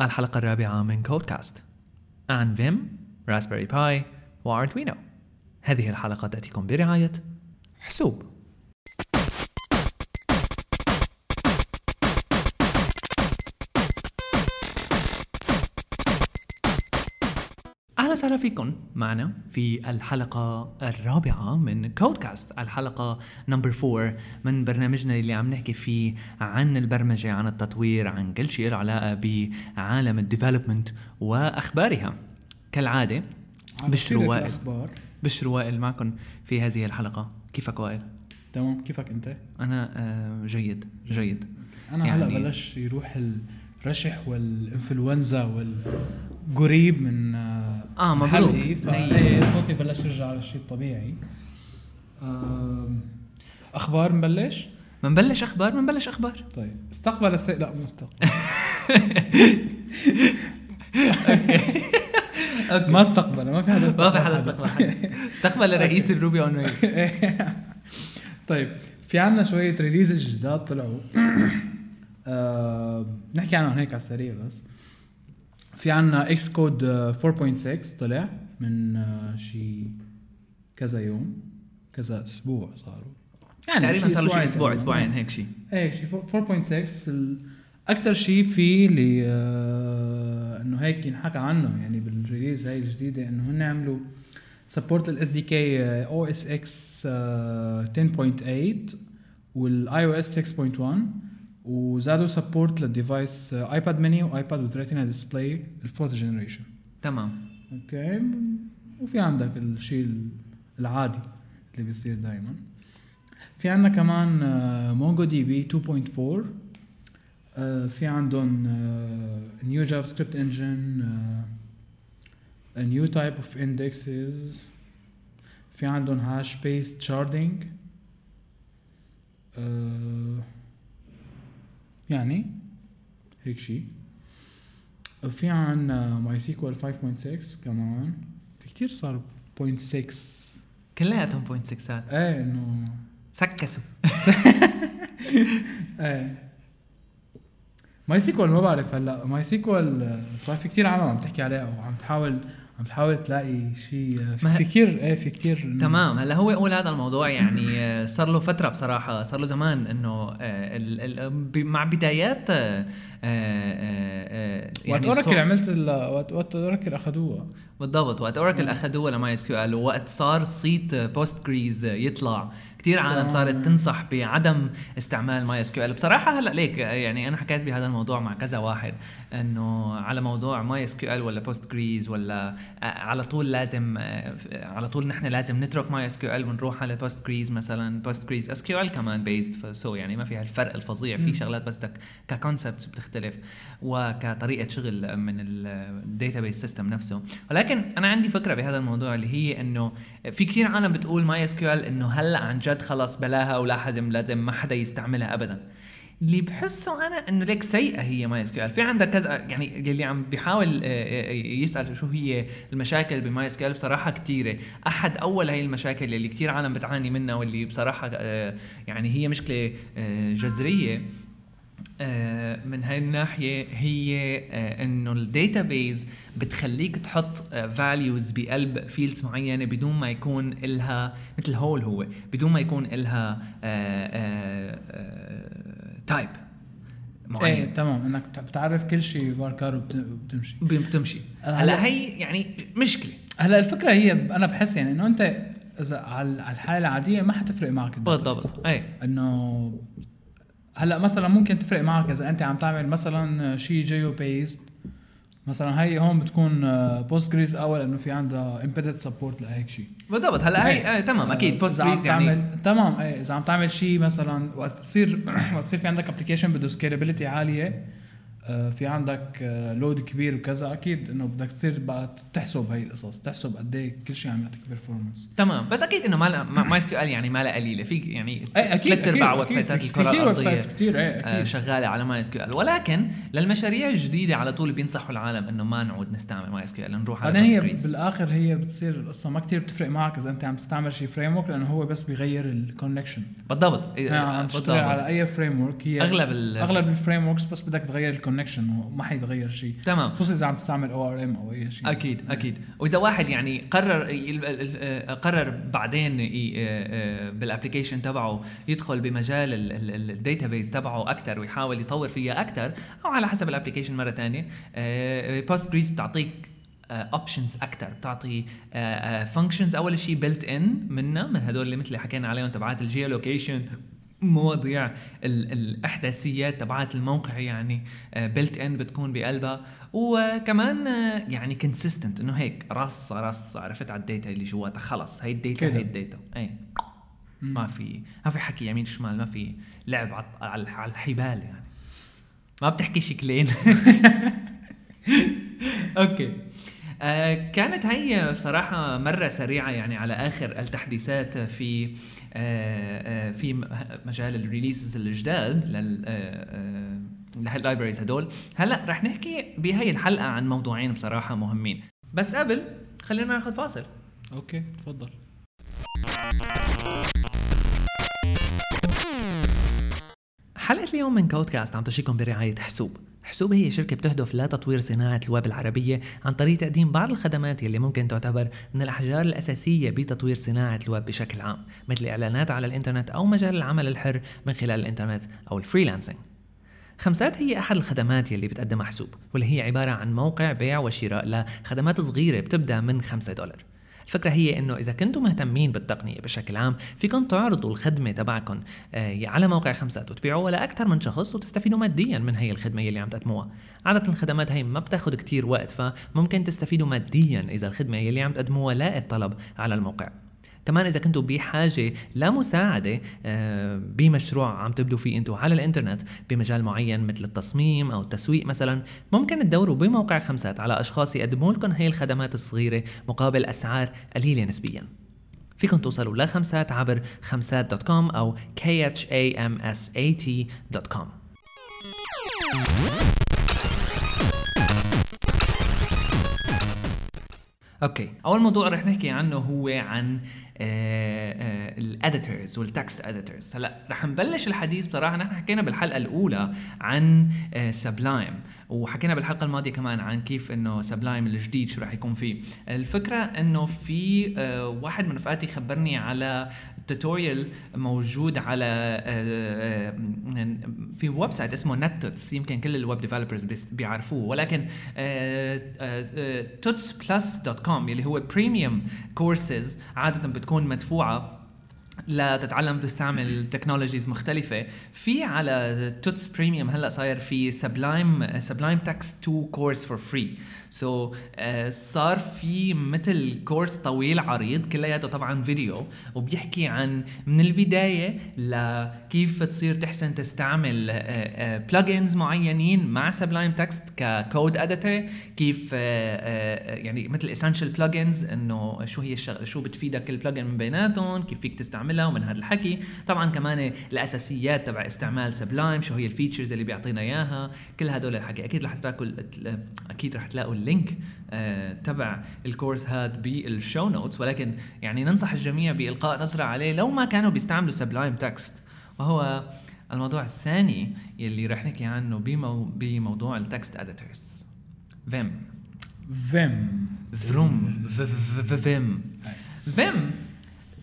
الحلقة الرابعة من كودكاست عن فيم، راسبيري باي وأردوينو هذه الحلقة تأتيكم برعاية حسوب. أهلا وسهلا فيكم. معنا في الحلقة الرابعة من كودكاست الحلقة number four من برنامجنا اللي عم نحكي فيه عن البرمجة عن التطوير عن كل شيء له علاقة بعالم الديفلوبمنت وأخبارها. كالعادة بشر وائل. بشر وائل معكم في هذه الحلقة. كيفك وائل؟ تمام. كيفك أنت؟ أنا آه، جيد جيد. أنا يعني- هلا بلش يروح الرشح والإنفلونزا والقريب من آه، مبروك. حلقي هي. فإيه صوتي بلش يرجع على الشيء الطبيعي أخبار نبلش؟ منبلش أخبار منبلش أخبار. طيب استقبل السي... لا مو استقبل. ما استقبل ما في حدا استقبل ما في حدا استقبل. حدا. استقبل رئيس ال Ruby on طيب في عنا شوية releases جداد طلعوا. آه، نحكي عنهم هيك على السريع بس. في عنا Xcode 4.6 طلع من آه، شي كذا يوم كذا أسبوع صاروا. يعني تقريبا صار له أسبوعين أسبوع. أسبوعين هيك شيء هيك شيء 4.6 ال- أكثر شيء فيه اللي آه، إنه هيك ينحكى عنه يعني بال release هاي الجديدة إنه هن عملوا support لل SDK OS X 10.8 وال iOS 6.1 وزادوا support لل device iPad mini و iPad with Retina display ال fourth generation تمام. Okay وفي عندك الشيء العادي اللي بيصير دائما في عندنا كمان MongoDB 2.4 آه، في عندهم new JavaScript engine new type of indexes في عندهم hash-based sharding يعني هيك شيء في عنا ماي سيكوال 5.6 كمان. في كتير صار 0.6 كلياتهم بوينت سكسات إيه إنه سكسوا. إيه. ماي سيكوال ما بعرف هلأ. ماي سيكوال صار في كتير عالم عم تحكي عليها وعم تحاول عم تحاول تلاقي شيء ما في, كتير إيه في كتير تمام. هلا هو يقول هذا الموضوع يعني آه، صار له فترة بصراحة صار له زمان إنه آه، مع بدايات آه، آه، آه، وقت يعني Oracle عملت وقت وقت Oracle أخذوها؟ بالضبط. وقت Oracle أخذوها ل MySQL ووقت صار صيت Postgres يطلع. كثير عالم. صارت تنصح بعدم استعمال MySQL بصراحة هلا ليك يعني أنا حكيت بهذا الموضوع مع كذا واحد إنه على موضوع ماي اس كيو ال ولا بوست جريز ولا على طول لازم على طول نحن لازم نترك ماي اس كيو ال ونروح على بوست جريز مثلا بوست جريز اس كيو ال كمان بيزد سو يعني ما فيها الفرق الفظيع في. شغلات بس بدك ك concepts بتختلف وكطريقة شغل من ال database system نفسه ولكن أنا عندي فكرة بهذا الموضوع اللي هي إنه في كثير عالم بتقول MySQL إنه هلأ عن جد خلص بلاها ولا حد لازم ما حدا يستعملها ابدا. اللي بحسه أنا إنه ليك سيئة هي MySQL في عندك كذا يعني اللي عم بيحاول آه، آه، يسأل شو هي المشاكل ب MySQL بصراحة كثيره أحد أول هي المشاكل اللي كثير عالم بتعاني منها واللي بصراحة آه، يعني هي مشكلة جذرية من هاي الناحية هي آه، إنه ال database بتخليك تحط values بقلب fields معينة بدون ما يكون إلها مثل هول هو بدون ما يكون إلها type إيه معين. تمام. إنك بت- بتعرف كل شيء باركار وبت- وبتمشي. بتمشي. هلا- هي يعني مشكلة. هلا الفكرة هي أنا بحس يعني إنه أنت إذا على الحالة العادية ما حتفرق معك. بالضبط. اي إنه هلا مثلا ممكن تفرق معك إذا أنت عم تعمل مثلا شيء geo based مثلا هي هون بتكون Postgres أول إنه في عندها embedded support لهيك شيء بالضبط هلا هي آه، تمام أكيد Postgres يعني تعمل تمام إيه إذا عم تعمل شيء مثلا وقت تصير وقت تصير في عندك application بده scalability عالية آه، في عندك load كبير وكذا أكيد إنه بدك تصير بقى تحسب هي القصص تحسب قد إيه كل شيء عم يعطيك performance تمام بس أكيد إنه ما MySQL يعني ما لها قليلة في يعني إيه أكيد ثلاث أرباع website ات في الكرة كثير ويب الأرضية sites كثير آه، شغالة على MySQL ولكن للمشاريع الجديدة على طول بينصحوا العالم إنه ما نعود نستعمل MySQL نروح على بعدين هي. بالآخر هي بتصير القصة ما كتير بتفرق معك إذا أنت عم تستعمل شيء framework لأنه هو بس بيغير ال connection بالضبط إيه، يعني عم تشتغل. على أي framework هي أغلب أغلب ال frameworks بس بدك تغير connection وما حيتغير شيء. تمام. خصوصا إذا عم تستعمل ORM أو أي شيء. أكيد أكيد. وإذا واحد يعني قرر ال- قرر بعدين ي- آه، بال application تبعه يدخل بمجال ال database تبعه أكثر ويحاول يطور فيها أكثر أو على حسب ال application مرة ثانية Postgres بتعطيك options أكثر بتعطي functions أول شيء built in منها من هدول اللي مثل اللي حكينا عليهم تبعات ال geolocation مواضيع ال- الأحداثيات تبعات الموقع يعني built in بتكون بقلبها. وكمان آه، يعني consistent إنه هيك رص رص عرفت على ال data اللي جواتها. خلص هي ال data. هي ال data. اي ما في ما في حكي يمين شمال ما في لعب على الحبال يعني. ما بتحكي شكلين okay. آه كانت هي بصراحة مرة سريعة يعني على آخر التحديثات في آه آه في م- مجال ال releases الجداد لل آه آه ال libraries هدول. هلا رح نحكي بهي الحلقة عن موضوعين بصراحة مهمين. بس قبل خلينا ناخذ فاصل. okay تفضل. حلقة اليوم من كودكاست عم تجيكم برعاية حسوب. حسوب هي شركة بتهدف لتطوير صناعة الويب العربية عن طريق تقديم بعض الخدمات يلي ممكن تعتبر من الأحجار الأساسية بتطوير صناعة الويب بشكل عام مثل إعلانات على الإنترنت أو مجال العمل الحر من خلال الإنترنت أو ال freelancing. خمسات هي أحد الخدمات يلي بتقدمها حسوب واللي هي عبارة عن موقع بيع وشراء لخدمات صغيرة بتبدأ من 5 دولار. الفكرة هي إنه إذا كنتم مهتمين بالتقنية بشكل عام فيكم تعرضوا الخدمة تبعكم آه، على موقع خمسات وتبيعوها لأكثر من شخص وتستفيدوا ماديا من هي الخدمة يلي عم تقدموها. عادة الخدمات هي ما بتاخد كتير وقت فممكن تستفيدوا ماديا إذا الخدمة يلي عم تقدموها لاقت طلب على الموقع. كمان إذا كنتوا بحاجة لمساعدة آه، بمشروع عم تبدوا فيه أنتوا على الإنترنت بمجال معين مثل التصميم أو التسويق مثلا ممكن تدوروا بموقع خمسات على أشخاص يقدموا لكم هي الخدمات الصغيرة مقابل أسعار قليلة نسبيا. فيكم توصلوا لخمسات عبر خمسات dot com أو khamsat dot com okay أول موضوع رح نحكي عنه هو عن ال editors وال text editors هلا رح نبلش الحديث بصراحة. نحن حكينا بالحلقة الأولى عن Sublime وحكينا بالحلقة الماضية كمان عن كيف إنه Sublime الجديد شو رح يكون فيه. الفكرة إنه في آه، واحد من رفقاتي خبرني على tutorial موجود على آه، آه، في website اسمه Nettuts يمكن كل ال web developers بيعرفوه. ولكن Tuts Plus dot com اللي هو premium courses عادة بتكون مدفوعة لتتعلم تستعمل technologies مختلفة. في على Tuts Premium هلا صاير في Sublime Sublime Text 2 course for free سو صار في مثل course طويل عريض كلياته طبعا فيديو وبيحكي عن من البداية لكيف تصير تحسن تستعمل plugins معينين مع Sublime Text ك code editor كيف آه، آه، يعني مثل essential plugins إنه شو هي. شو بتفيدك ال plugin من بيناتهم كيف فيك تستعملها ومن هذا الحكي. طبعا كمان الأساسيات تبع استعمال Sublime شو هي ال features اللي بيعطينا إياها. كل هدول الحكي أكيد رح تلاقوا أكيد رح تلاقوا ال link آه، تبع الكورس هاد بال show notes ولكن يعني ننصح الجميع بإلقاء نظرة عليه لو ما كانوا بيستعملوا Sublime Text وهو الموضوع الثاني يلي رح نحكي عنه بمو... بموضوع التكست اديتورز فيم فيم فروم فيم فيم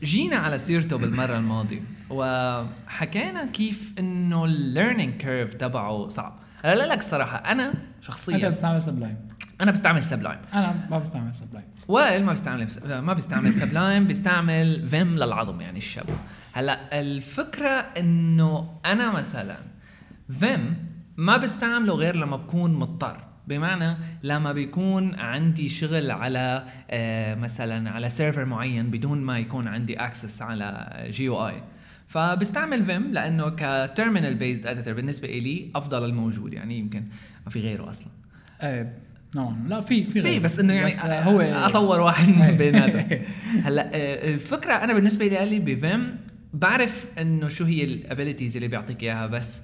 جينا على سيرته بالمرة الماضية وحكينا كيف إنه ال learning curve تبعه صعب. هلا لا لك الصراحة أنا أنت شخصيا بتستعمل سبلايم أنا بستعمل سبلايم أنا ما بستعمل سبلايم وائل ما بيستعمل ما بيستعمل Sublime بيستعمل Vim للعظم يعني الشب هلأ الفكرة إنه أنا مثلا Vim ما بستعمله غير لما بكون مضطر. بمعنى لما بيكون عندي شغل على آه، مثلا على server معين بدون ما يكون عندي access على GUI فبستعمل Vim لأنه ك terminal based editor بالنسبة لي أفضل الموجود يعني يمكن ما في غيره أصلا إيه نوعا. لا في في في غيره. بس إنه يعني بس آه، هو أطور واحد من. بيناتهم هلأ آه، الفكرة أنا بالنسبة لي ب Vim بعرف إنه شو هي ال abilities اللي بيعطيك إياها بس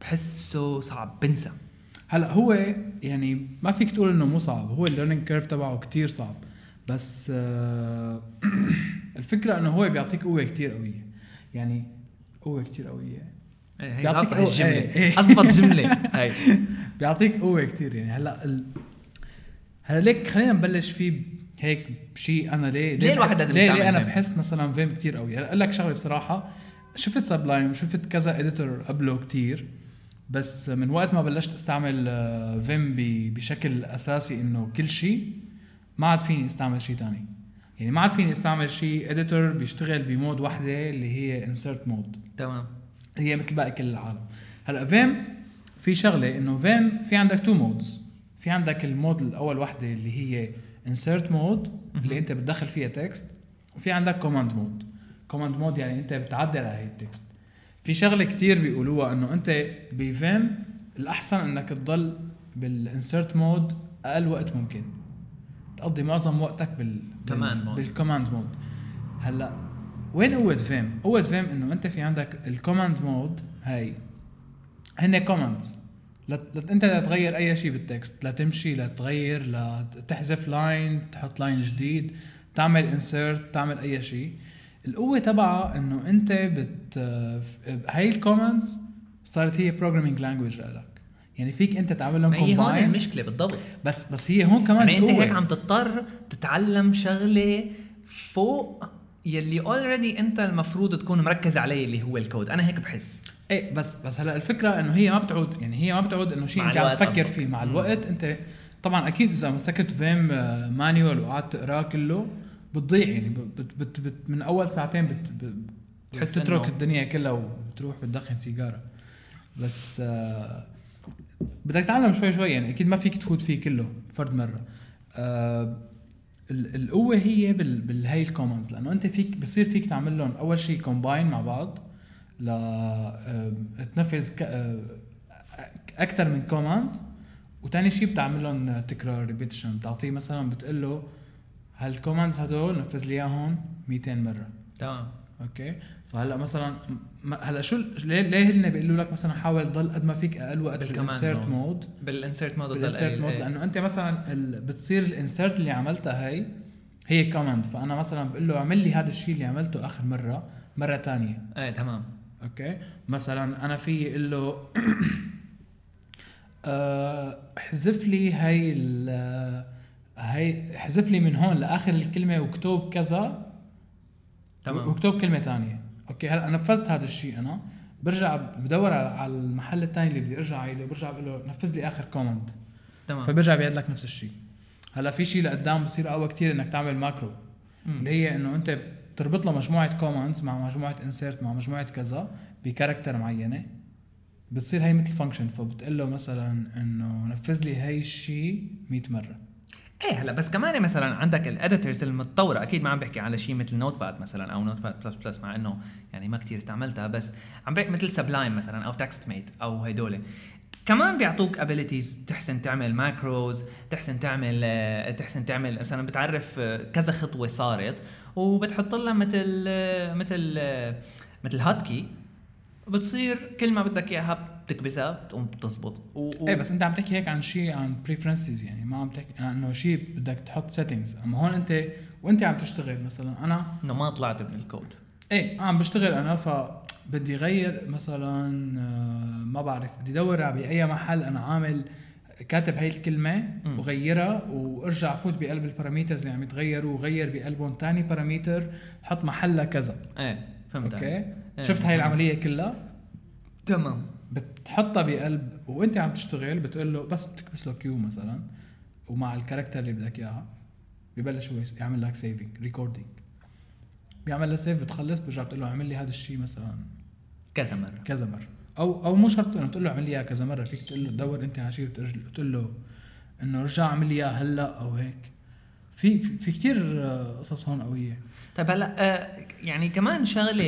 بحسه صعب بنسى هلا هو يعني ما فيك تقول إنه مو صعب هو ال learning curve تبعه كتير صعب بس آه، الفكرة إنه هو بيعطيك قوة كتير قوية يعني قوة كتير قوية إيه، هي بيعطيك قوة. الجملة إيه، إيه. اضبط جملة هاي بيعطيك قوة كتير يعني هلا ال... هلا ليك خلينا نبلش فيه هيك بشيء أنا ليه ليه الواحد لازم ليه, ليه أنا Vim؟ بحس مثلا Vim كتير قوي هلا أقول لك شغلة بصراحة شفت Sublime شفت كذا editor قبله كتير بس من وقت ما بلشت استعمل آه، Vim بشكل أساسي إنه كل شيء ما عاد فيني استعمل شيء تاني. يعني ما عاد فيني استعمل شيء editor بيشتغل ب mode وحدة اللي هي insert mode تمام. هي مثل باقي كل العالم. هلأ Vim في شغلة إنه Vim في عندك two modes في عندك ال mode الأول وحدة اللي هي insert mode اللي أنت بتدخل فيها text وفي عندك command mode command mode يعني أنت بتعدل على هي ال text في شغلة كتير بيقولوها إنه أنت ب Vim الأحسن إنك تضل بال insert mode أقل وقت ممكن. تقضي معظم وقتك بال command بال- mode. بال command mode هلأ وين قوة Vim؟ قوة Vim إنه أنت في عندك ال command mode هاي. هن commands أنت لا تغير أي شيء بال text لا تمشي لا تغير لا تحذف line تحط line جديد. تعمل insert تعمل أي شيء القوة تبعها إنه أنت بت هاي ال commands صارت هي programming language لك يعني فيك أنت تعمل لهم هي هون المشكلة بالضبط بس بس هي هون كمان يعني أنت. هيك عم تضطر تتعلم شغلة فوق يلي already أنت المفروض تكون مركز عليه اللي هو الكود أنا هيك بحس إيه بس بس هلا الفكرة إنه هي ما بتعود يعني هي ما بتعود إنه شيء انت عم تفكر. فيه مع. الوقت انت طبعا أكيد إذا مسكت Vim manual وقعدت تقراه كله بتضيع يعني بت بت بت من أول ساعتين بت بت تحس بتترك إنه- الدنيا كلها وبتروح بتدخن سيجارة. بس آه بدك تتعلم شوي شوي يعني أكيد ما فيك تفوت فيه كله فرد مرة. آه ال- القوة هي بال بالهي ال commands لأنه أنت فيك بصير فيك تعمل لهم أول شيء combine مع بعض ل آه، تنفذ آه، أكثر من command وثاني شيء بتعمل لهم تكرار repetition بتعطيه مثلا بتقول له هال commands هدول نفذ لي إياهم 200 مرة؟ تمام. أوكي؟ فهلأ مثلا هلأ شو ليه ليه هن بيقولوا لك مثلا حاول تضل قد ما فيك أقل وقت بالانسيرت. مود بالانسرت مود بالانسيرت مود لأنه أنت مثلا ال... بتصير ال insert اللي عملتها هي هي command فأنا مثلا بقول له اعمل لي هذا الشيء اللي عملته آخر مرة مرة تانية. إيه تمام. okay؟ مثلا أنا في أقول له آه، احذف لي هاي ال- هاي احذف لي من هون لآخر الكلمة واكتب كذا. تمام. واكتب كلمة تانية. okay هلا نفذت هذا الشيء أنا. برجع بدور على المحل الثاني اللي بدي أرجع عيده برجع بقول له نفذ لي آخر command تمام. فبرجع بيعيد لك نفس الشيء. هلا في شيء لقدام بصير اقوى كتير إنك تعمل macro مم. اللي هي إنه أنت بتربط له مجموعة commands مع مجموعة insert مع مجموعة كذا ب character معينة. بتصير هي مثل function فبتقول له مثلا إنه نفذ لي هي الشيء 100 مرة. إيه هلا بس كمان مثلا عندك ال editors المتطورة أكيد ما عم بحكي على شيء مثل نوت باد مثلا أو نوت باد بلس بلس مع إنه يعني ما كتير استعملتها بس عم بحكي مثل Sublime مثلا أو TextMate أو هدول كمان بيعطوك abilities تحسن تعمل macros تحسن تعمل آه، تحسن تعمل مثلا بتعرف آه، كذا خطوة صارت وبتحط لها مثل آه، مثل مثل hot key بتصير كل ما بدك إياها بتكبسها بتقوم بتزبط و... و... إيه بس أنت عم تحكي هيك عن شيء عن preferences يعني. ما عم تحكي عن إنه شيء بدك تحط settings أما هون أنت وأنت عم تشتغل مثلا. أنا إنه ما طلعت من الكود إيه عم بشتغل أنا فبدي غير مثلا آه، ما بعرف بدي ادور على بأي محل أنا عامل كاتب هاي الكلمة. وغيرها وأرجع فوت بقلب ال parameters اللي عم يتغيروا وغير بقلبهم تاني parameter حط محلها كذا. إيه فهمت أوكي؟ عليك. إيه، شفت هاي. العملية كلها؟ تمام. بتحطها بقلب وانت عم تشتغل بتقول له بس بتكبس له Q مثلا ومع ال character اللي بدك إياها ببلش هو يعمل لك saving recording بيعمل له save بتخلص برجع بتقول له اعمل لي هذا الشيء مثلا كذا مرة. كذا مرة. أو أو مو شرط إنه تقول له اعمل لي إياها كذا مرة فيك تقول له تدور انت على شيء وترجع تقول له إنه رجع اعمل لي إياها هلأ أو هيك. في في, كثير قصص هون قوية. طيب هلا آه يعني كمان شغلة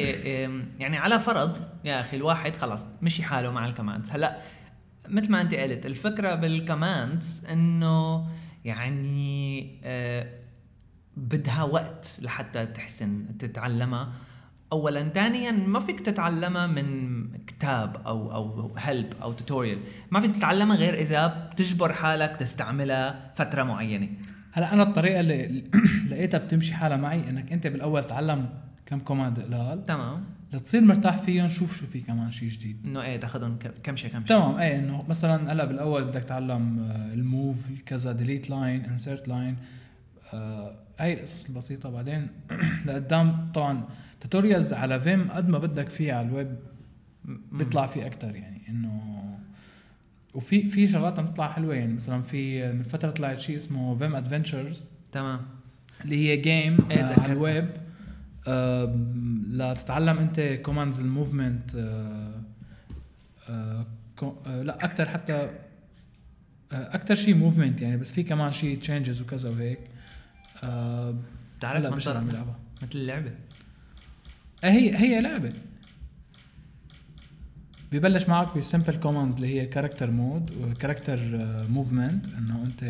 يعني على فرض يا أخي الواحد خلص مشي حاله مع الكماندز هلا مثل ما أنت قلت الفكرة بالكماندز إنه يعني آه بدها وقت لحتى تحسن تتعلمها. اولا ثانيا ما فيك تتعلمها من كتاب أو أو help أو tutorial ما فيك تتعلمها غير إذا بتجبر حالك تستعملها فترة معينة. هلا أنا الطريقة اللي لقيتها بتمشي حالها معي إنك أنت بالأول تعلم كم command قلال تمام. لتصير مرتاح فيهم شوف شو في كمان شيء جديد. إنه إيه تاخذهم كمشه كمشه تمام إيه إنه مثلا هلا بالأول بدك تعلم آه، ال move كذا delete line insert line هاي القصص البسيطة. بعدين لقدام طبعا tutorials على Vim قد ما بدك فيها على الويب بيطلع في أكثر يعني إنه وفي في شغلات عم تطلع حلوة يعني مثلا في من فترة طلعت شيء اسمه Vim Adventures تمام. اللي هي game إيه، آه. على الويب. آه لتتعلم أنت commands ال movement آه آه آه لا أكثر حتى آه أكثر شيء movement يعني بس في كمان شيء changes وكذا وهيك. بتعرف بشر عم يلعبها. مثل اللعبة. آه هي هي لعبة. ببلش معك ب simple commands اللي هي character mode و character movement إنه أنت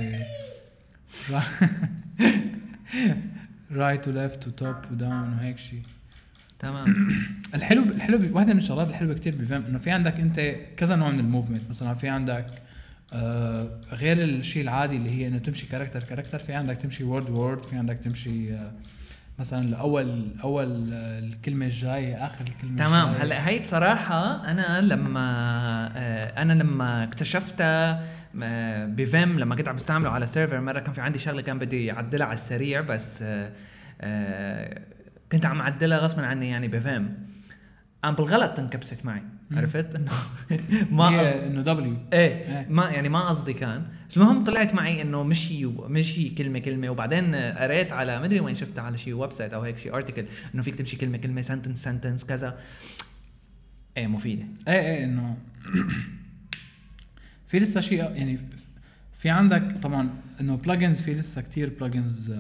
right و left و top و down وهيك شيء تمام. الحلو الحلو واحدة من الشغلات الحلوة كتير بفهم إنه في عندك أنت كذا نوع من ال movement مثلا في عندك آه غير الشيء العادي اللي هي إنه تمشي character character في عندك تمشي word word في عندك تمشي آه مثلا الأول أول الكلمة الجاية آخر الكلمة تمام الجاية. هلأ هي بصراحة أنا لما آه، أنا لما اكتشفتها آه، ب Vim لما كنت عم بستعمله على server مرة كان في عندي شغلة كان بدي أعدلها على السريع بس آه، كنت عم أعدلها غصبا عني يعني ب Vim قام بالغلط انكبست معي. عرفت؟ إنه ما إنه W إيه إيه. ما يعني ما قصدي كان. بس المهم طلعت معي إنه مشي مشي كلمة كلمة. وبعدين قريت على مدري وين شفتها على شي website أو هيك شي article إنه فيك تمشي كلمة كلمة sentence sentence كذا. إيه مفيدة. إيه إيه إنه في لسه شيء يعني في عندك طبعا إنه plugins في لسه كتير plugins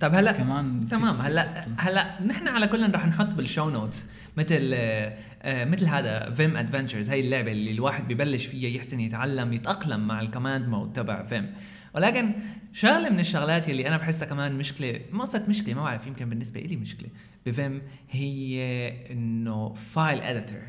طب هلا كمان تمام. هلا هلا نحن على كل رح نحط بال show notes مثل آه، آه، مثل هذا Vim Adventures هي اللعبة اللي الواحد ببلش فيها يحسن يتعلم يتأقلم مع ال command mode تبع Vim. ولكن شغلة من الشغلات اللي أنا بحسها كمان مشكلة ما قصة مشكلة ما بعرف يمكن بالنسبة لي مشكلة ب Vim هي إنه file editor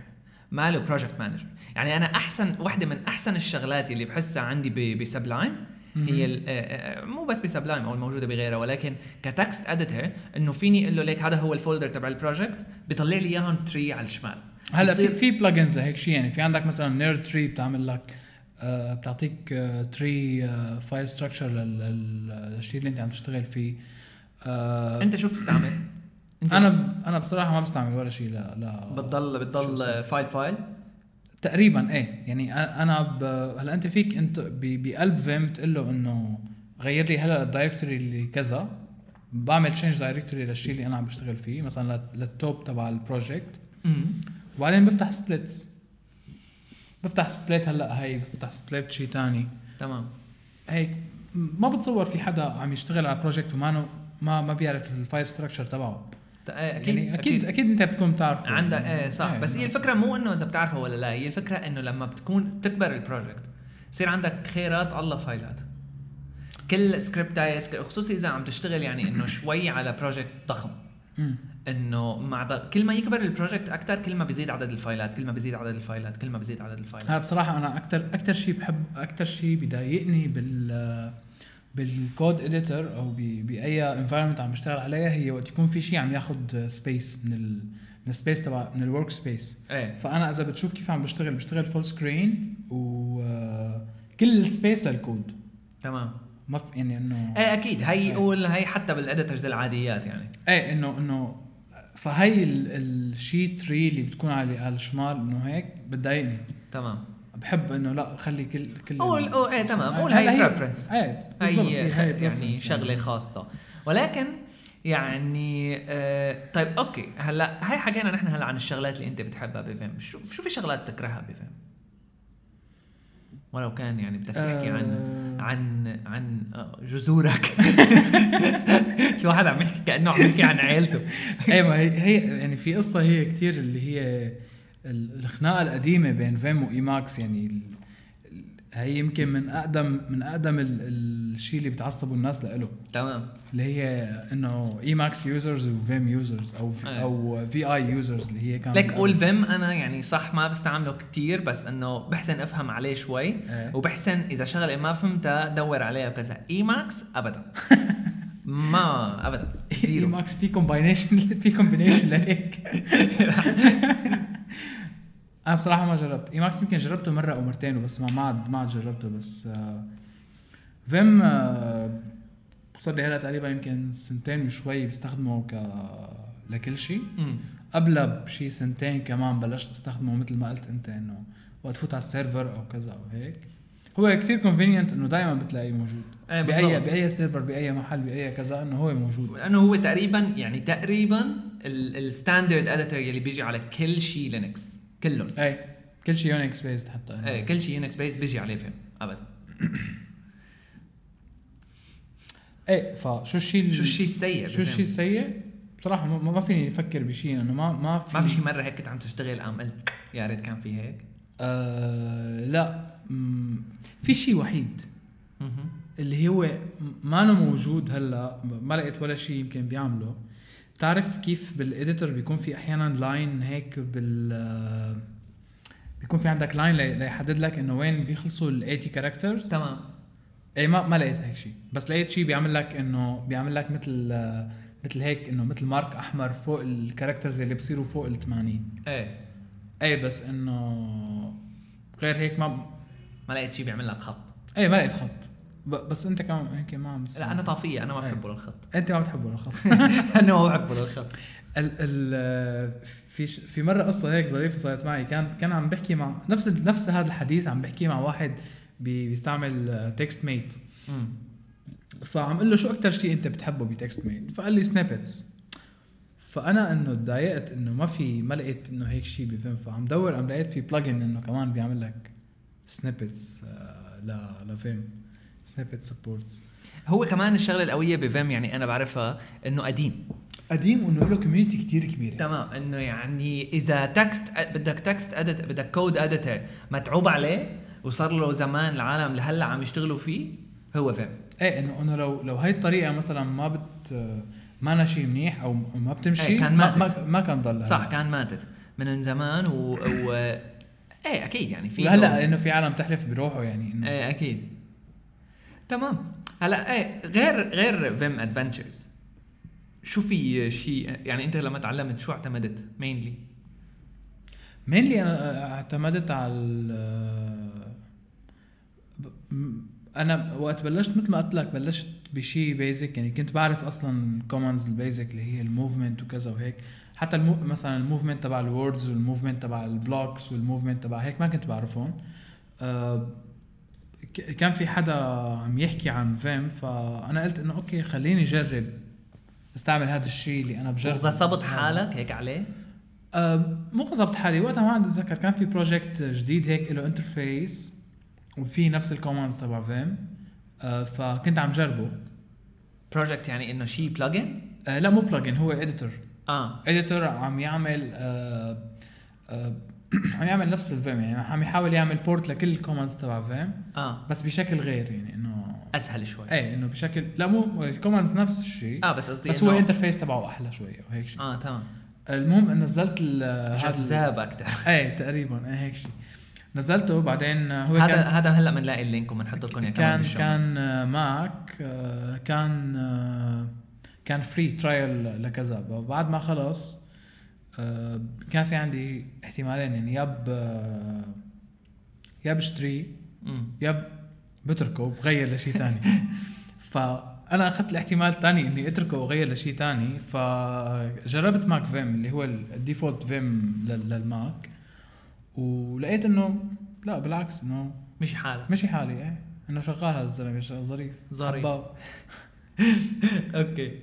ما له project manager يعني أنا أحسن واحدة من أحسن الشغلات اللي بحسها عندي ب Sublime هي آه، آه، مو بس ب Sublime أو الموجودة بغيرها ولكن ك text editor إنه فيني أقول له ليك هذا هو ال folder تبع ال project بيطلع لي إياهم tree على الشمال. هلا في في plugins لهيك شيء يعني في عندك مثلا NERDTree بتعمل لك آه بتعطيك آه tree آه file structure للشيء اللي انت عم تشتغل فيه. آه انت شو بتستعمل؟ انت أنا أنا بصراحة ما بستعمل ولا شيء لا لا بتضل بتضل؟ file فايل تقريبا إيه. يعني أنا ب... هلا أنت فيك أنت ب... بقلب Vim تقول له إنه غير لي هلا ال directory اللي كذا بعمل change directory للشيء اللي أنا عم بشتغل فيه مثلا لل- لل top تبع ال project وبعدين بفتح splits بفتح split هلأ هي بفتح split شيء تاني. تمام. هيك ما بتصور في حدا عم يشتغل على project وما ما ما بيعرف ال file structure تبعه. آه، أكيد يعني أكيد أكيد. أنت بتكون بتعرفه. عندك. إيه صح. بس هي الفكرة مو إنه إذا بتعرفه ولا لا هي الفكرة إنه لما بتكون تكبر ال project بصير عندك خيرات الله فايلات. كل سكريبت خصوصي إذا عم تشتغل يعني إنه شوي على project ضخم. إنه مع. كل ما يكبر ال project أكثر كل ما بيزيد عدد الفايلات كل ما بيزيد عدد الفايلات كل ما بيزيد عدد الفايلات. هلا بصراحة أنا أكثر أكثر شيء بحب أكثر شيء بضايقني بال بال code editor أو ب- بأي environment عم بشتغل عليها هي وقت يكون في شيء عم ياخذ space من ال من ال space تبع من ال workspace إيه. فأنا إذا بتشوف كيف عم بشتغل بشتغل full screen وكل ال space لل code تمام. ما في يعني إنه إيه أكيد. هي إيه. قول هي حتى بال editors العاديات يعني. إيه إنه إنه فهي ال- الشيء tree اللي بتكون على الشمال إنه هيك بتضايقني. تمام. بحب إنه لا خلي كل كل قول أو إيه تمام. قول هي. إيه بالضبط، هي يعني preference شغلة خاصة. ولكن يعني آه طيب أوكي. هلأ هاي حكينا نحن هلأ عن الشغلات اللي أنت بتحبها بفيلم شو شو في شغلات تكرهها بفيلم ولو كان يعني بدك تحكي عن آه. عن عن آه، جذورك في واحد عم يحكي كأنه عم يحكي عن عيلته إيه ما هي, هي يعني في قصة هي كتير اللي هي ال- الخناقة القديمة بين Vim و Emacs يعني هي يمكن من اقدم من أقدم الشيء اللي بتعصبوا الناس له تمام. اللي هي إنه Emacs users و Vim users أو Vi. أو Vi users اللي هي كانت ليك قول Vim أنا يعني صح ما بستعمله كتير بس إنه بحسن أفهم عليه شوي. إيه. وبحسن إذا شغلة ما فهمتها دور عليها وكذا Emacs ابدا. ما ابدا. zero. Emacs في combination في combination لهيك. أنا بصراحة ما جربت. Emacs يمكن جربته مرة أو مرتين بس ما ما عاد ما عاد جربته بس آه، Vim آه، صار لي هلا تقريبا يمكن سنتين وشوي بستخدمه ك لكل شيء. قبلها بشي سنتين كمان بلشت استخدمه مثل ما قلت أنت إنه وقت فوت على ال server أو كذا أو هيك. هو كثير convenient إنه دائما بتلاقيه موجود. إيه باي. بأي server بأي محل بأي كذا إنه هو موجود. لأنه هو تقريبا يعني تقريبا ال standard editor يلي بيجي على كل شيء Linux كلهم. اي كل شيء Unix based حتى. إيه كل شيء Unix based بيجي عليه Vim ابدا. إيه فشو الشيء شو الشيء السيء؟ شو الشيء السيء؟ بصراحة ما, ما فيني أفكر بشيء انه ما ما في ما في شي مرة هيك كنت عم تشتغل قام قلت يا ريت كان في هيك. آه لا. في شيء وحيد. اللي هو ما له موجود هلأ ما لقيت ولا شيء يمكن بيعمله. بتعرف كيف بال editor بيكون في أحيانا line هيك بال بيكون في عندك لاين ليحدد لك إنه وين بيخلصوا ال 80 characters تمام. اي ما ما لقيت هيك شيء بس لقيت شيء بيعمل لك إنه بيعمل لك مثل مثل هيك إنه مثل mark أحمر فوق ال characters اللي بصيروا فوق ال 80 إيه. اي بس إنه غير هيك ما ما لقيت شيء بيعمل لك خط. اي ما لقيت خط. بس انت كمان هيك ما عم لا أنا طافية أنا ما إيه. بحبه للخط. أنت ما بتحبه الخط أنا ما بحبه للخط. ال ال في في مرة قصة هيك ظريفة صارت معي. كان كان عم بحكي مع نفس نفس هذا الحديث عم بحكي مع واحد بي- بيستعمل TextMate. فعم قل له شو أكثر شيء أنت بتحبه ب TextMate فقال لي snippets فأنا إنه تضايقت إنه ما في ما لقيت إنه هيك شيء بفهم فعم دور قام لقيت في plugin إنه كمان بيعمل لك snippets ل ل Vim snippet support هو كمان الشغلة القوية ب Vim يعني أنا بعرفها إنه قديم. قديم وإنه له community كثير كبيرة. تمام. إنه يعني إذا text بدك text edit بدك code editor متعوب عليه وصار له زمان العالم لهلأ عم يشتغلوا فيه هو Vim. إيه إنه إنه لو لو هاي الطريقة مثلا ما بت ما شيء منيح أو ما بتمشي إيه، كان ما, ماتت. ما, ما كان ضل صح كان ماتت من زمان و, و... إيه أكيد يعني في هلا إنه في عالم تحلف بروحه يعني إنه. إيه أكيد. تمام. هلا إيه غير غير Vim Adventures شو في شيء يعني أنت لما تعلمت شو اعتمدت mainly mainly أنا اعتمدت على أنا وقت بلشت مثل ما قلت لك بلشت بشيء basic يعني كنت بعرف أصلا ال commands ال basic اللي هي ال movement وكذا وهيك. حتى ال mo- مثلا ال movement تبع ال words وال movement تبع ال blocks وال movement تبع هيك ما كنت بعرفهم. ك- كان في حدا عم يحكي عن Vim فأنا قلت إنه okay خليني أجرب أستعمل هذا الشيء اللي أنا بجرب. وغصبت حالك هيك عليه؟ آه، مو غصبت حالي. وقتها ما عندي اتذكر كان في project جديد هيك له interface وفي نفس ال commands تبع Vim. آه، فكنت عم جربه. project يعني إنه شيء plugin آه، لا مو plugin هو editor آه. editor عم يعمل آه، آه، عم يعمل نفس ال Vim يعني عم يحاول يعمل port لكل ال commands تبع Vim آه. بس بشكل غير يعني إنه أسهل شوي. إيه إنه بشكل لا مو ال commands نفس الشيء آه بس قصدي بس هو ال interface تبعه أحلى شوية وهيك شيء. آه تمام. المهم نزلت جذاب أكثر إيه تقريبا إيه هيك شيء. نزلته بعدين هو هذا كان هذا هلأ بنلاقي ال link وبنحط لكم اياه كان كان notes. آه، Mac كان آه، كان free trial لكذا. بعد ما خلص كان في عندي احتمالين يعني يا ب آه، يا بشتري مم. يا بتركه بغير لشيء ثاني. فانا أخذت الاحتمال الثاني إني أتركه وأغير لشيء ثاني. فجربت MacVim اللي هو ال default Vim لل- لل Mac. ولقيت إنه لا بالعكس إنه مشي حالك. مشي حالي إيه. إنه شغال هذا الزلمة ظريف ظريف. Okay.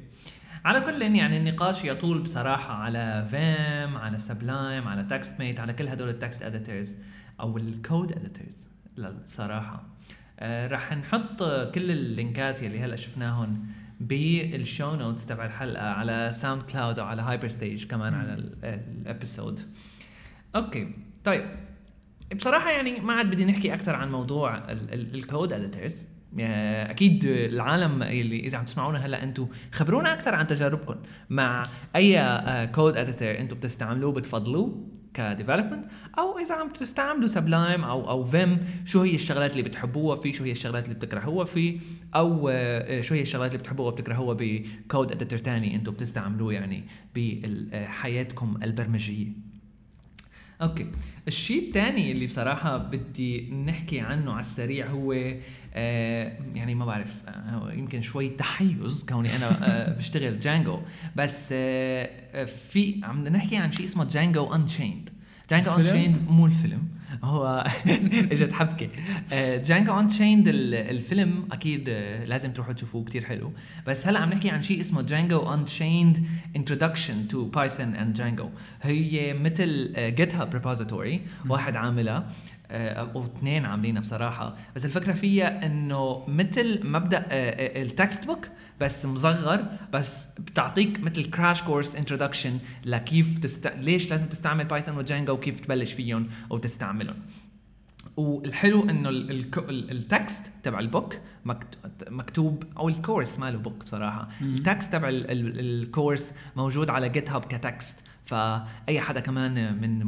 على كل يعني النقاش يطول بصراحة على Vim على Sublime على TextMate على كل هدول ال text editors أو ال code editors للصراحة. آه رح نحط كل اللينكات يلي هلأ شفناهم بال show notes تبع الحلقة على SoundCloud وعلى هايبر ستيج كمان على ال- ال episode Okay طيب. بصراحة يعني ما عاد بدي نحكي أكثر عن موضوع ال code editors أكيد العالم اللي إذا عم تسمعونا هلأ أنتم خبرونا أكثر عن تجاربكم مع أي code editor أنتم بتستعملوه بتفضلوه ك development أو إذا عم تستعملوا Sublime أو أو Vim شو هي الشغلات اللي بتحبوها فيه شو هي الشغلات اللي بتكرهوها فيه أو آه، شو هي الشغلات اللي بتحبوها وبتكرهوها ب code editor ثاني أنتم بتستعملوه يعني بحياتكم البرمجية. Okay. الشيء الثاني اللي بصراحة بدي نحكي عنه على السريع هو آه يعني ما بعرف آه يمكن شوي تحيز كوني أنا آه بشتغل Django بس آه في عم نحكي عن شيء اسمه Django Unchained Django Unchained مو الفيلم هو إجت حبكة. Django Unchained الفيلم أكيد آه، لازم تروحوا تشوفوه كتير حلو. بس هلا عم نحكي عن شيء اسمه Django Unchained introduction to Python and Django هي مثل GitHub repository واحد عاملها. آه، أو اثنين عاملينها بصراحة. بس الفكرة فيها إنه مثل مبدأ ال textbook بس مصغر بس بتعطيك مثل crash course introduction لكيف تست... ليش لازم تستعمل Python و Django وكيف تبلش فيهم وتستعملهم والحلو إنه ال text تبع ال book مكتوب أو ال course ما له book بصراحة. ال text تبع ال course موجود على GitHub ك text فأي حدا كمان من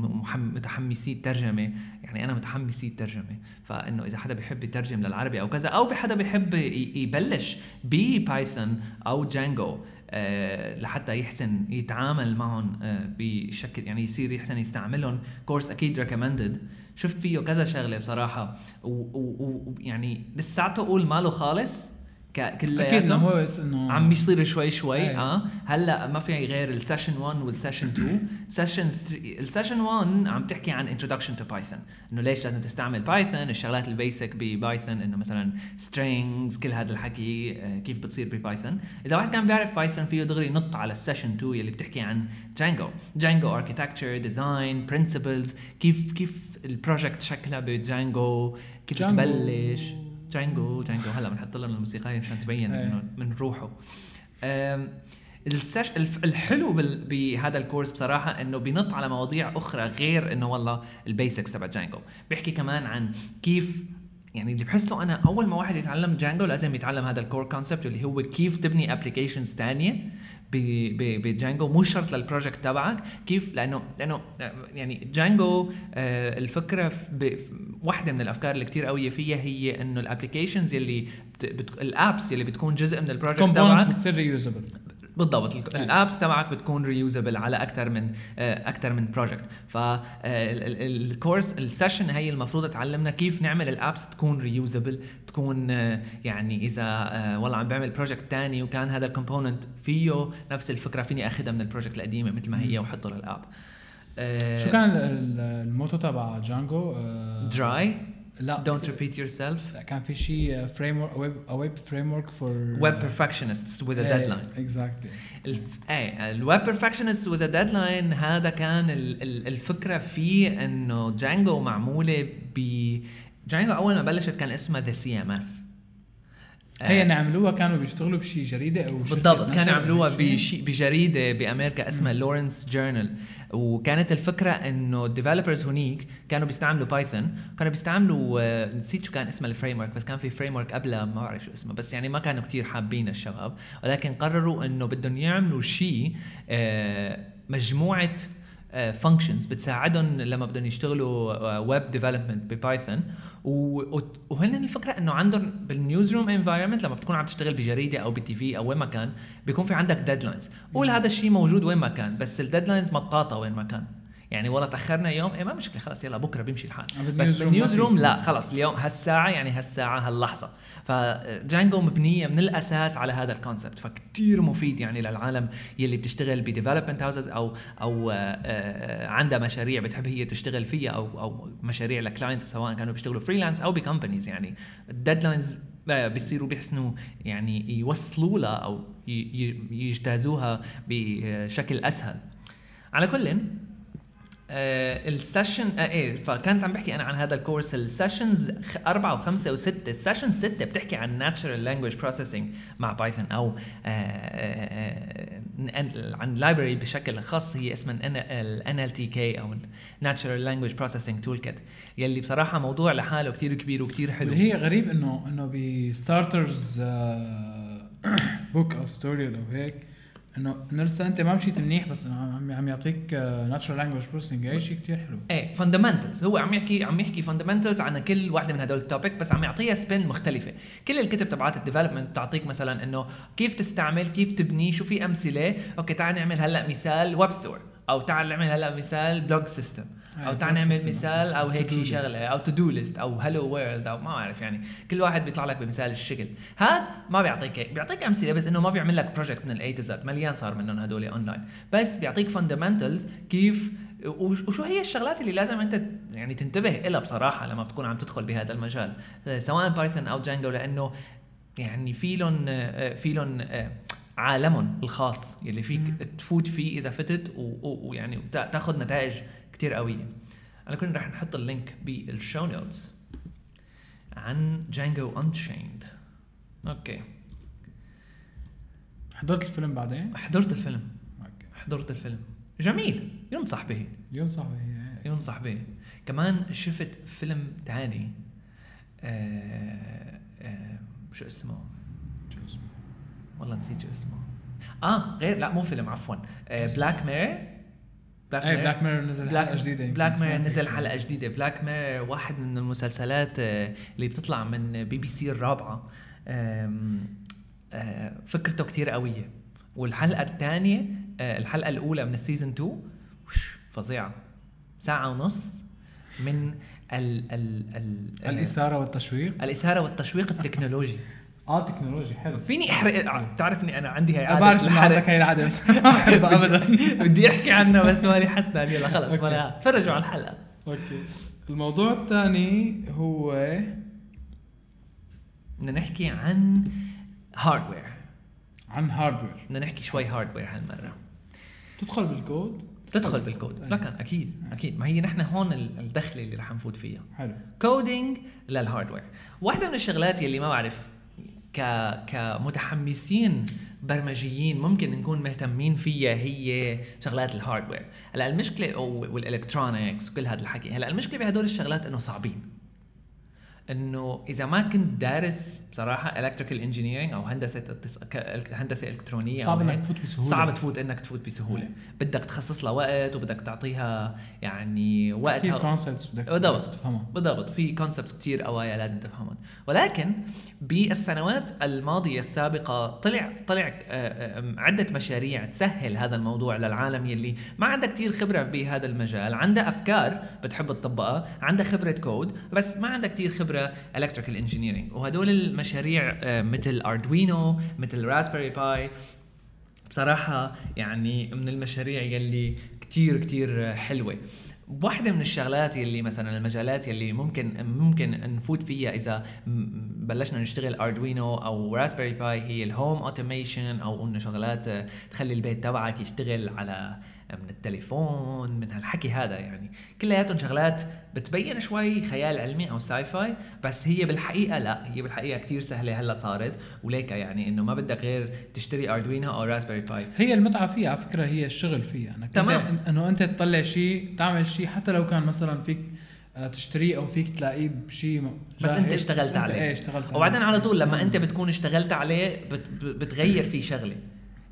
متحمسي الترجمة يعني أنا متحمسي الترجمة. فإنه إذا حدا بيحب يترجم للعربي أو كذا أو حدا بيحب يبلش ب Python أو Django أه لحتى يحسن يتعامل معهم أه بشكل يعني يصير يحسن يستعملهم. course أكيد recommended شفت فيه كذا شغلة بصراحة. ويعني لساته أقول ماله خالص. كلياته أكيد إنه هو إنه عم بيصير شوي شوي آه. هلأ ما في غير ال session 1 وال session 2 session 3 ال session 1 عم تحكي عن introduction to Python إنه ليش لازم تستعمل Python الشغلات ال basic ب Python إنه مثلا strings كل هذا الحكي آه، كيف بتصير ب Python إذا واحد كان بيعرف Python فيه دغري ينط على ال session 2 يلي بتحكي عن Django Django architecture design principles كيف كيف ال project شكلها ب Django كيف تبلش. Django Django هلا بنحط لهم الموسيقى مشان تبين إيه. إنه من روحه. السش الحلو بهذا ال course بصراحة إنه بينط على مواضيع أخرى غير إنه والله ال basics تبع Django. بيحكي كمان عن كيف يعني اللي بحسه أنا أول ما واحد يتعلم Django لازم يتعلم هذا ال core concept اللي هو كيف تبني applications ثانية ب Django مو شرط لل project تبعك. كيف؟ لأنه لأنه يعني Django آه الفكرة واحدة من الأفكار اللي كتير قوية فيها هي إنه ال applications بت... ال apps اللي بتكون جزء من ال project تبعك بالضبط. ال apps تبعك بتكون reusable على أكثر من أكثر من project فال course ال session هي المفروض تعلمنا كيف نعمل ال apps تكون reusable تكون آه، يعني إذا آه، والله عم بعمل project ثاني وكان هذا ال component فيه نفس الفكرة فيني اخذها من ال project القديمة مثل ما هي وحطه لل app شو كان ال motto تبع Django؟ DRY لا don't repeat yourself كان في شيء framework web frame work for web perfectionists with a deadline exactly إيه ال web perfectionists with a deadline هذا كان الفكرة فيه إنه Django معمولة ب Django أول ما بلشت كان اسمها The CMS هي اللي عملوها كانوا بيشتغلوا بشي جريدة أو بالضبط كانوا عملوها بشي بجريدة بأمريكا اسمها Lawrence Journal وكانت الفكرة إنه ال developers هنيك كانوا بيستعملوا Python كانوا بيستعملوا آه، نسيت شو كان اسمها ال framework بس كان في framework قبلها ما بعرف شو اسمه بس يعني ما كانوا كتير حابين الشباب. ولكن قرروا إنه بدهم يعملوا شيء آه، مجموعة functions آه، بتساعدهم لما بدهم يشتغلوا web development ب Python وهن الفكرة إنه عندهم بال newsroom environment لما بتكون عم تشتغل بجريدة أو ب TV أو وين ما كان بيكون في عندك deadlines قول هذا الشيء موجود وين ما كان بس ال deadlines مطاطة وين ما كان. يعني والله تأخرنا يوم إيه ما مشكلة خلاص يلا بكرة بيمشي الحال. بس بال newsroom لا خلاص اليوم هالساعة يعني هالساعة هاللحظة. ف Django مبنية من الأساس على هذا ال concept. فكتير مفيد يعني للعالم يلي بتشتغل ب development houses أو أو آه، آه، عندها مشاريع بتحب هي تشتغل فيها أو أو مشاريع ل clients سواء كانوا بيشتغلوا freelance أو ب companies يعني ال deadlines بيصيروا بيحسنوا يعني يوصلوا لها أو يجتازوها بشكل أسهل. على كل آه ال session آه إيه فكانت عم بحكي أنا عن هذا ال course. ال sessions أربعة وخمسة وستة. ال session ستة بتحكي عن natural language processing مع Python أو آه آه, آه، عن library بشكل خاص. هي اسمها ال NLTK أو Natural Language Processing Toolkit يلي بصراحة موضوع لحاله كثير كبير وكثير حلو. هي غريب إنه إنه ب starters book أو tutorial أو هيك إنه إنه لسه أنت ما مشيت منيح بس عم عم يعطيك natural language processing هي شيء كثير حلو. إيه fundamentals هو عم يحكي عم يحكي fundamentals عن كل واحدة من هدول ال topic بس عم يعطيها spin مختلفة. كل الكتب تبعات ال development بتعطيك مثلا إنه كيف تستعمل كيف تبني شو في أمثلة. okay تعال نعمل هلأ مثال web store أو تعال نعمل هلأ مثال blog system أو تعال نعمل. مثال أو هيك شيء. شغلة أو to-do list أو hello world أو ما بعرف يعني كل واحد بيطلع لك بمثال الشكل هاد ما بيعطيك هيك بيعطيك أمثلة بس إنه ما بيعمل لك project من ال A to Z مليان صار منهم هدول اونلاين بس بيعطيك fundamentals كيف وش- وشو هي الشغلات اللي لازم أنت يعني تنتبه لها بصراحة لما بتكون عم تدخل بهذا المجال سواء Python أو Django لأنه يعني في لهم في لهم عالمهم الخاص يلي فيك. تفوت فيه إذا فتت ويعني تاخذ نتائج كتير قويه انا كنا رح نحط اللينك بال show notes. عن Django Unchained okay. حضرت الفيلم بعدين؟ حضرت الفيلم. okay. حضرت الفيلم. جميل. ينصح به. ينصح به. ينصح به. كمان شفت فيلم تاني. آه آه شو اسمه؟ شو اسمه؟ والله نسيت شو اسمه. آه غير لا مو فيلم عفوا. آه Black Mirror Black اي Black Mirror نزل Black حلقة جديدة Black Mirror نزل. حلقة جديدة. Black Mirror واحد من المسلسلات آه، اللي بتطلع من بي بي سي الرابعة. آه، فكرته كتير قوية. والحلقة الثانية الحلقة الأولى من ال season 2 وش، فظيعة. ساعة ونص من ال ال ال آه، الإثارة والتشويق. الإثارة والتشويق التكنولوجي. آه تكنولوجي حلو. فيني احرق بتعرفني أنا عندي هي عادة بعرف إنه. عندك هاي العادة بس ما بحبها ابدا. بدي أحكي عنها بس ماني حسنا يلا خلص. ما تفرجوا على الحلقة. okay. الموضوع الثاني هو بدنا نحكي عن hardware عن hardware بدنا نحكي شوي hardware هالمرة. تدخل بالكود تدخل بالكود أي. لكن أكيد أكيد. ما هي نحن هون ال- الدخلة اللي رح نفوت فيها. حلو. coding لل hardware واحدة من الشغلات يلي ما بعرف ك كمتحمسين برمجيين ممكن نكون مهتمين فيها هي شغلات ال hardware هلأ المشكلة وال electronics وكل هذا الحكي. هلأ المشكلة بهدول الشغلات إنه صعبين. إنه إذا ما كنت دارس بصراحة electrical engineering أو هندسة هندسة إلكترونية صعب إنك تفوت بسهولة. صعب تفوت إنك تفوت بسهولة. إيه. بدك تخصص لها وقت وبدك تعطيها يعني في وقتها concepts بدك بالضبط. تفهمها. بالضبط. في concepts كتير قوايا لازم تفهمهم. ولكن بالسنوات الماضية السابقة طلع طلع آه، عدة مشاريع تسهل هذا الموضوع للعالم يلي ما عندها كتير خبرة بهذا المجال عندها أفكار بتحب تطبقها عندها خبرة كود بس ما عندها كتير خبرة electrical engineering وهدول المشاريع آه، مثل Arduino مثل Raspberry Pi بصراحة يعني من المشاريع يلي كتير كتير حلوة. واحدة من الشغلات يلي مثلا المجالات يلي ممكن ممكن نفوت فيها إذا بلشنا نشتغل Arduino أو Raspberry Pi هي ال home automation أو إنه شغلات تخلي البيت تبعك يشتغل على من التليفون من هالحكي هذا يعني. كلياتهم شغلات بتبين شوي خيال علمي أو sci-fi بس هي بالحقيقة لا هي بالحقيقة كتير سهلة هلأ صارت. وليك يعني إنه ما بدك غير تشتري Arduino أو Raspberry Pi هي المتعة فيها على فكرة هي الشغل فيها. إنك تمام. انت إنه أنت تطلع شيء تعمل شيء حتى لو كان مثلا فيك آه، تشتريه أو فيك تلاقيه بشيء بس أنت اشتغلت بس أنت عليه. إيه اشتغلت عليه. وبعدين على طول لما. أنت بتكون اشتغلت عليه بت بتغير فيه شغلة.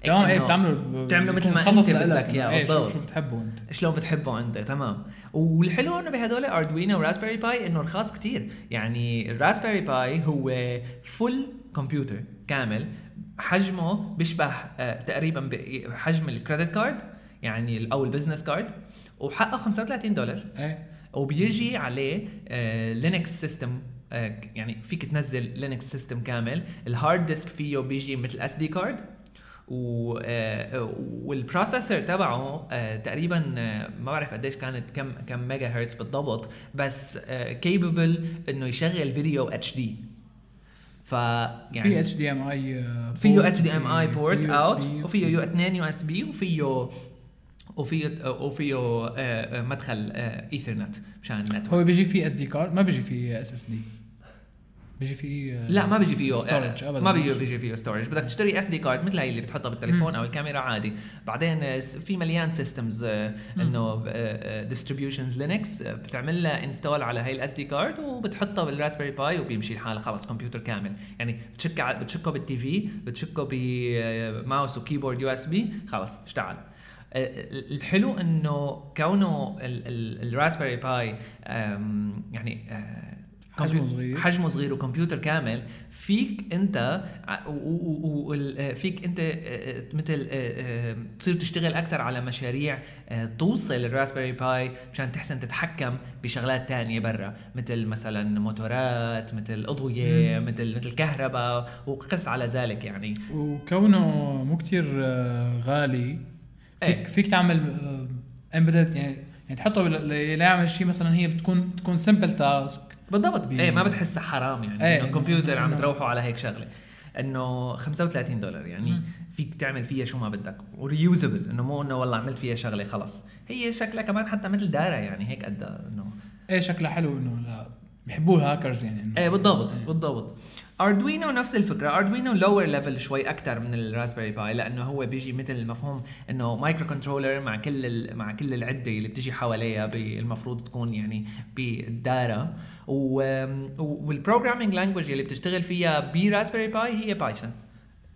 تمام إيه إنه بتعمله ب- بتعمله مثل ما أنت بدك اياه شو بالضبط. شو بتحبه أنت؟ شلون بتحبه أنت تمام. والحلو إنه بهدول Arduino و Raspberry Pi إنه رخاص كتير. يعني ال Raspberry Pi هو full computer كامل حجمه بيشبه آه تقريبا حجم ال credit card يعني أو ال business card وحقه 35 دولار. إيه. وبيجي عليه Linux system يعني فيك تنزل Linux system كامل. ال hard disk فيه بيجي مثل SD card آه، وال processor تبعه آه، تقريبا آه، ما بعرف قديش كانت كم كم ميجا هرتز بالضبط بس capable إنه يشغل فيديو HD ف في يعني اتش دي ام اي فيه اتش دي ام اي بورت اوت وفيه U 2 USB وفيه وفيه وفيه آه، آه، مدخل ايثرنت مشان النت هو بيجي فيه SD card ما بيجي فيه SSD بيجي فيه آه، لا ما بيجي فيه آه، ابدا. ما بيجي بيجي فيه storage بدك تشتري SD card مثل هي اللي بتحطها بالتليفون أو الكاميرا عادي. بعدين آه، في مليان systems إنه distributions Linux بتعمل لها install على هي ال SD card وبتحطها بال Raspberry Pi وبيمشي الحال خلص كمبيوتر كامل. يعني بتشك بتشكه بال TV بتشكه ب mouse و keyboard USB خلص اشتغل ال- الحلو إنه كونه ال Raspberry Pi يعني آه، حجمه صغير. حجمه صغير وكمبيوتر كامل. فيك انت ع- و- و- و- وال- فيك انت آه، مثل آه، آه، تصير تشتغل أكثر على مشاريع آه، توصل ال Raspberry Pi مشان تحسن تتحكم بشغلات تانية برا. مثل مثلا موتورات مثل أضوية مثل مثل كهرباء وقس على ذلك يعني. وكونه مو كتير آه، غالي فيك إيه. فيك تعمل embedded يعني يعني تحطه بال- يعمل شيء مثلا هي بتكون تكون simple task بالضبط. بي- إيه ما بتحسها حرام يعني. إيه، إنه إنه- كمبيوتر عم إنه- تروحوا على هيك شغلة. إنه 35 دولار يعني مم. فيك تعمل فيها شو ما بدك. و reusable. إنه مو إنه والله عملت فيها شغلة خلص. هي شكلها كمان حتى مثل دارة يعني هيك قد إنه إيه شكلها حلو إنه لا بيحبوه الهاكرز يعني إيه بالضبط إيه. بالضبط. Arduino نفس الفكرة. Arduino lower level شوي أكثر من ال Raspberry Pi لأنه هو بيجي مثل المفهوم إنه microcontroller مع كل مع كل العدة اللي بتجي حواليها المفروض تكون يعني بالدارة وال programming language اللي بتشتغل فيها ب Raspberry Pi هي Python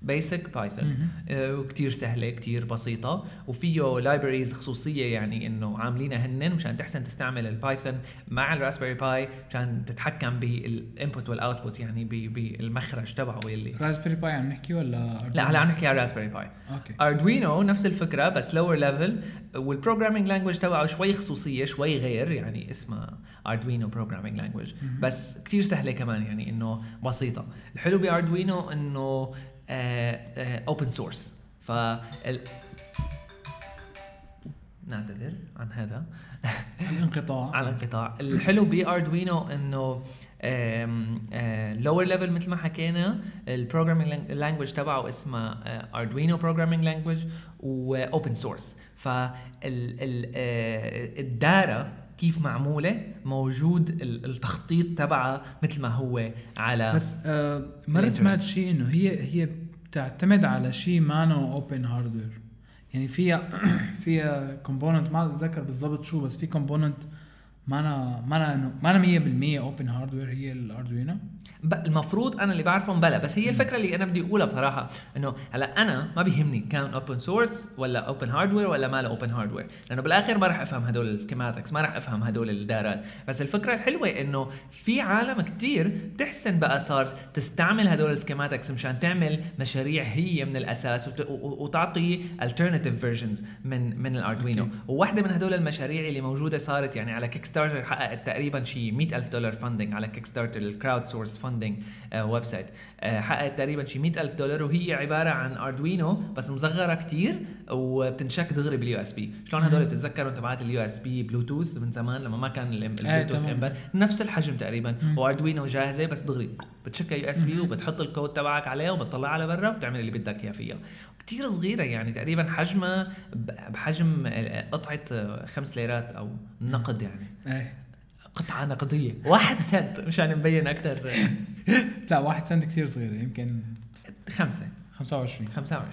basic Python. آه، وكتير سهلة كتير بسيطة. وفيه libraries خصوصية يعني إنه عاملينها هنن مشان تحسن تستعمل ال Python مع ال Raspberry Pi مشان تتحكم بال input وال output يعني بالمخرج تبعه اللي Raspberry Pi عم نحكي ولا لا هلا عم نحكي على Raspberry Pi okay. Arduino نفس الفكرة بس lower level وال programming language تبعه شوي خصوصية شوي غير يعني اسمها Arduino programming language. بس كثير سهلة كمان يعني إنه بسيطة. الحلو ب Arduino إنه open source ف نعتذر عن هذا. الانقطاع. على الانقطاع. الحلو ب Arduino إنه lower level مثل ما حكينا ال programming language تبعه اسمه Arduino programming language و open source فالدارة كيف معمولة؟ موجود ال- التخطيط تبعها مثل ما هو على بس آه الإنترنت. سمعت شيء إنه هي هي بتعتمد على شيء مانو open hardware يعني فيها فيها component ما أتذكر بالضبط شو بس في component مانا مانا انه مانا 100% open hardware هي ال Arduino المفروض أنا اللي بعرفهم بلا بس هي الفكرة اللي أنا بدي أقولها بصراحة إنه هلأ أنا ما بيهمني كان open source ولا open hardware ولا ما له open hardware لأنه بالآخر ما راح أفهم هدول ال schematics ما راح أفهم هدول الدارات بس الفكرة الحلوه إنه في عالم كتير بتحسن بقى صار تستعمل هدول ال schematics مشان تعمل مشاريع هي من الأساس وت- وتعطي alternative versions من من ال Arduino. وواحدة من هدول المشاريع اللي موجودة صارت يعني على Kickstarter حققت تقريبا شيء 100 ألف دولار funding على Kickstarter ال crowdsource funding website آه، حققت تقريبا شيء 100 ألف دولار وهي عبارة عن Arduino بس مصغرة كتير وبتنشك دغري بال USB شلون هدول. بتتذكروا تبعات ال USB بلوتوث من زمان لما ما كان ال- آه، البلوتوث. امبد نفس الحجم تقريبا. و Arduino جاهزة بس دغري بتشكها USB. وبتحط الكود تبعك عليها وبتطلعها لبرا وبتعمل اللي بدك إياه فيها. كتير صغيرة يعني تقريبا حجمها بحجم قطعة خمس ليرات أو نقد يعني. إيه. قطعة نقدية. واحد سنت. مشان نبين أكثر لا واحد سنت كثير صغيرة. يمكن خمسة. 25 25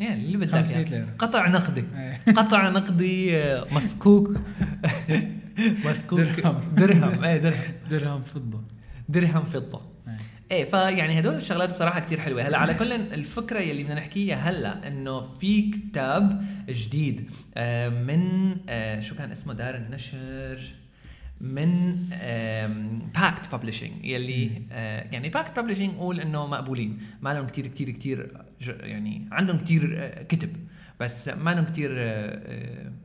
إيه. يعني اللي بدك 500 إياه. ليرة. قطع نقدي. إيه. قطع نقدي مسكوك. مسكوك. درهم. درهم. إيه درهم. درهم فضة. درهم فضة. إيه فيعني هدول الشغلات بصراحة كتير حلوة. هلأ على كل الفكرة يلي بدنا نحكيها هلأ إنه في كتاب جديد آه، من آه، شو كان اسمه دار النشر من Packt Publishing يلي آه، يعني Packt Publishing قول إنه مقبولين. ما لهم كتير كتير كتير يعني عندهم كتير كتب بس ما لهم كتير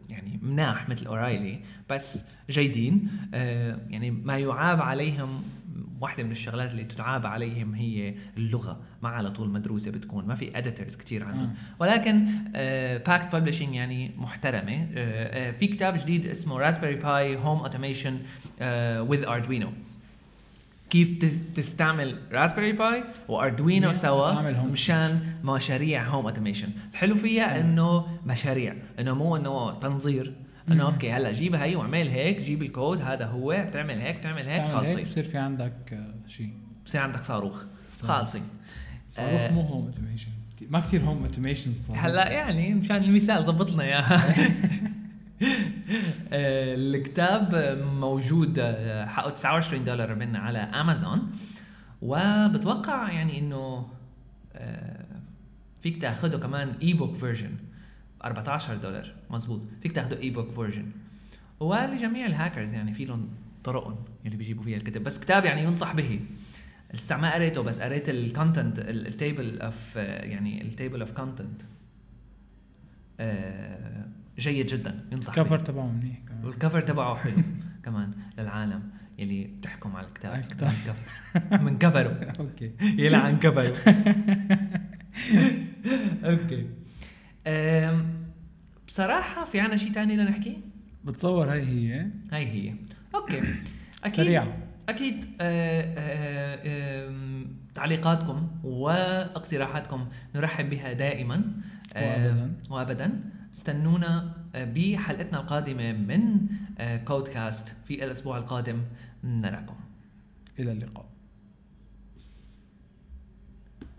يعني مناح مثل O'Reilly بس جيدين يعني ما يعاب عليهم واحدة من الشغلات اللي تتعاب عليهم هي اللغة. ما على طول مدروسة بتكون ما في editors كتير عندهم. آه. ولكن Packt Publishing يعني محترمة. آه، آه، في كتاب جديد اسمه Raspberry Pi Home Automation with Arduino كيف تستعمل Raspberry Pi و Arduino سوا مشان مشاريع home automation الحلو فيها إنه مشاريع إنه مو إنه تنظير. انه. okay هلأ جيب هي واعمل هيك جيب الكود هذا هو بتعمل هيك بتعمل هيك تعمل خلص هيك بصير في عندك آه، شيء بصير عندك صاروخ. خالصين. صاروخ آه. مو home automation ما كثير home automation صار هلأ يعني مشان المثال ضبط لنا إياها. آه، الكتاب موجود آه، حقه 29 دولار من على امازون وبتوقع يعني إنه فيك تاخده كمان e-book version 14 دولار. مزبوط فيك تاخده e-book version ولجميع الهاكرز يعني في لهم طرقهم اللي بيجيبوا فيها الكتب. بس كتاب يعني ينصح به. لسه ما قريته بس قريت ال content ال table of يعني ال table of content جيد جدا. ينصح. ال cover تبعه منيح. وال cover تبعه حلو. كمان للعالم يلي بتحكم على الكتاب. الكتاب. من cover- من cover ه okay. يلعن كفره okay. بصراحة في عنا شيء تاني لنحكي؟ بتصور هاي هي. هاي هي. أوكي. أكيد سريعة. أكيد آه، آه، تعليقاتكم واقتراحاتكم نرحب بها دائما. وأبداً. وابدا. استنونا آه، بحلقتنا القادمة من كودكاست في الأسبوع القادم نراكم. إلى اللقاء.